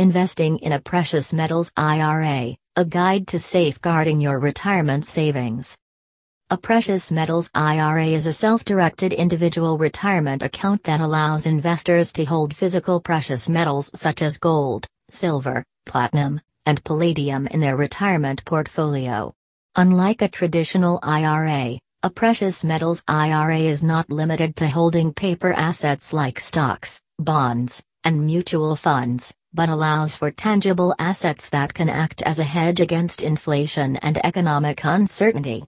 Investing in a Precious Metals IRA, a guide to safeguarding your retirement savings. A Precious Metals IRA is a self directed individual retirement account that allows investors to hold physical precious metals such as gold, silver, platinum, and palladium in their retirement portfolio. Unlike a traditional IRA, a precious metals IRA is not limited to holding paper assets like stocks, bonds, and mutual funds but allows for tangible assets that can act as a hedge against inflation and economic uncertainty.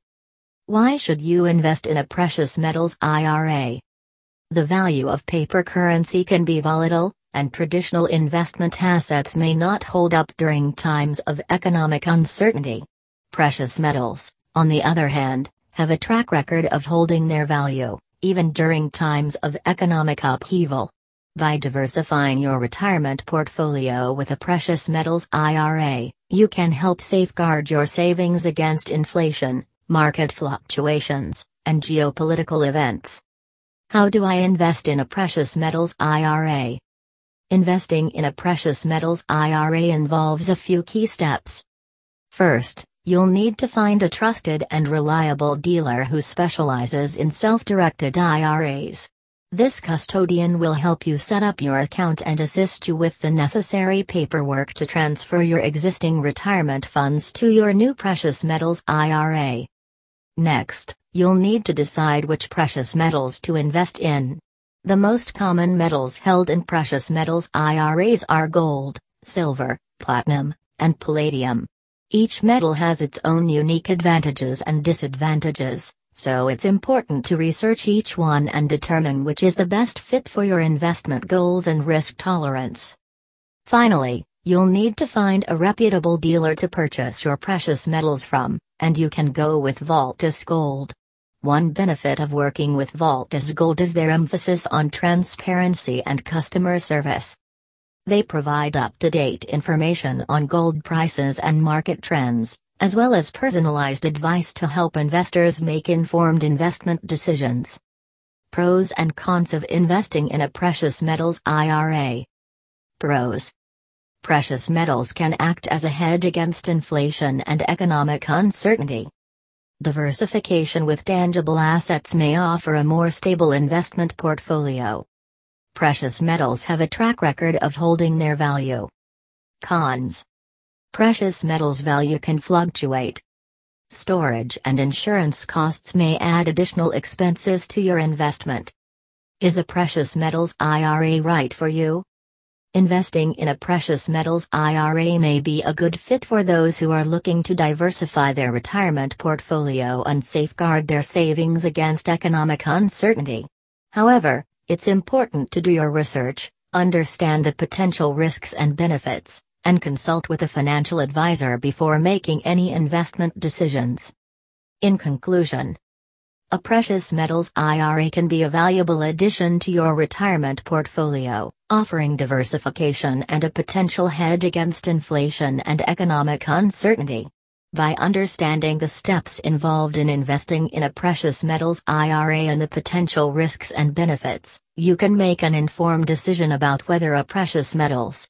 Why should you invest in a precious metals IRA? The value of paper currency can be volatile, and traditional investment assets may not hold up during times of economic uncertainty. Precious metals, on the other hand, have a track record of holding their value, even during times of economic upheaval. By diversifying your retirement portfolio with a precious metals IRA, you can help safeguard your savings against inflation, market fluctuations, and geopolitical events. How do I invest in a precious metals IRA? Investing in a precious metals IRA involves a few key steps. First, you'll need to find a trusted and reliable dealer who specializes in self directed IRAs. This custodian will help you set up your account and assist you with the necessary paperwork to transfer your existing retirement funds to your new precious metals IRA. Next, you'll need to decide which precious metals to invest in. The most common metals held in precious metals IRAs are gold, silver, platinum, and palladium. Each metal has its own unique advantages and disadvantages so it's important to research each one and determine which is the best fit for your investment goals and risk tolerance. Finally, you'll need to find a reputable dealer to purchase your precious metals from, and you can go with Voltus Gold. One benefit of working with Voltus Gold is their emphasis on transparency and customer service. They provide up to date information on gold prices and market trends, as well as personalized advice to help investors make informed investment decisions. Pros and cons of investing in a precious metals IRA. Pros Precious metals can act as a hedge against inflation and economic uncertainty. Diversification with tangible assets may offer a more stable investment portfolio. Precious metals have a track record of holding their value. Cons Precious metals value can fluctuate. Storage and insurance costs may add additional expenses to your investment. Is a precious metals IRA right for you? Investing in a precious metals IRA may be a good fit for those who are looking to diversify their retirement portfolio and safeguard their savings against economic uncertainty. However, it's important to do your research, understand the potential risks and benefits, and consult with a financial advisor before making any investment decisions. In conclusion, a precious metals IRA can be a valuable addition to your retirement portfolio, offering diversification and a potential hedge against inflation and economic uncertainty. By understanding the steps involved in investing in a precious metals IRA and the potential risks and benefits, you can make an informed decision about whether a precious metals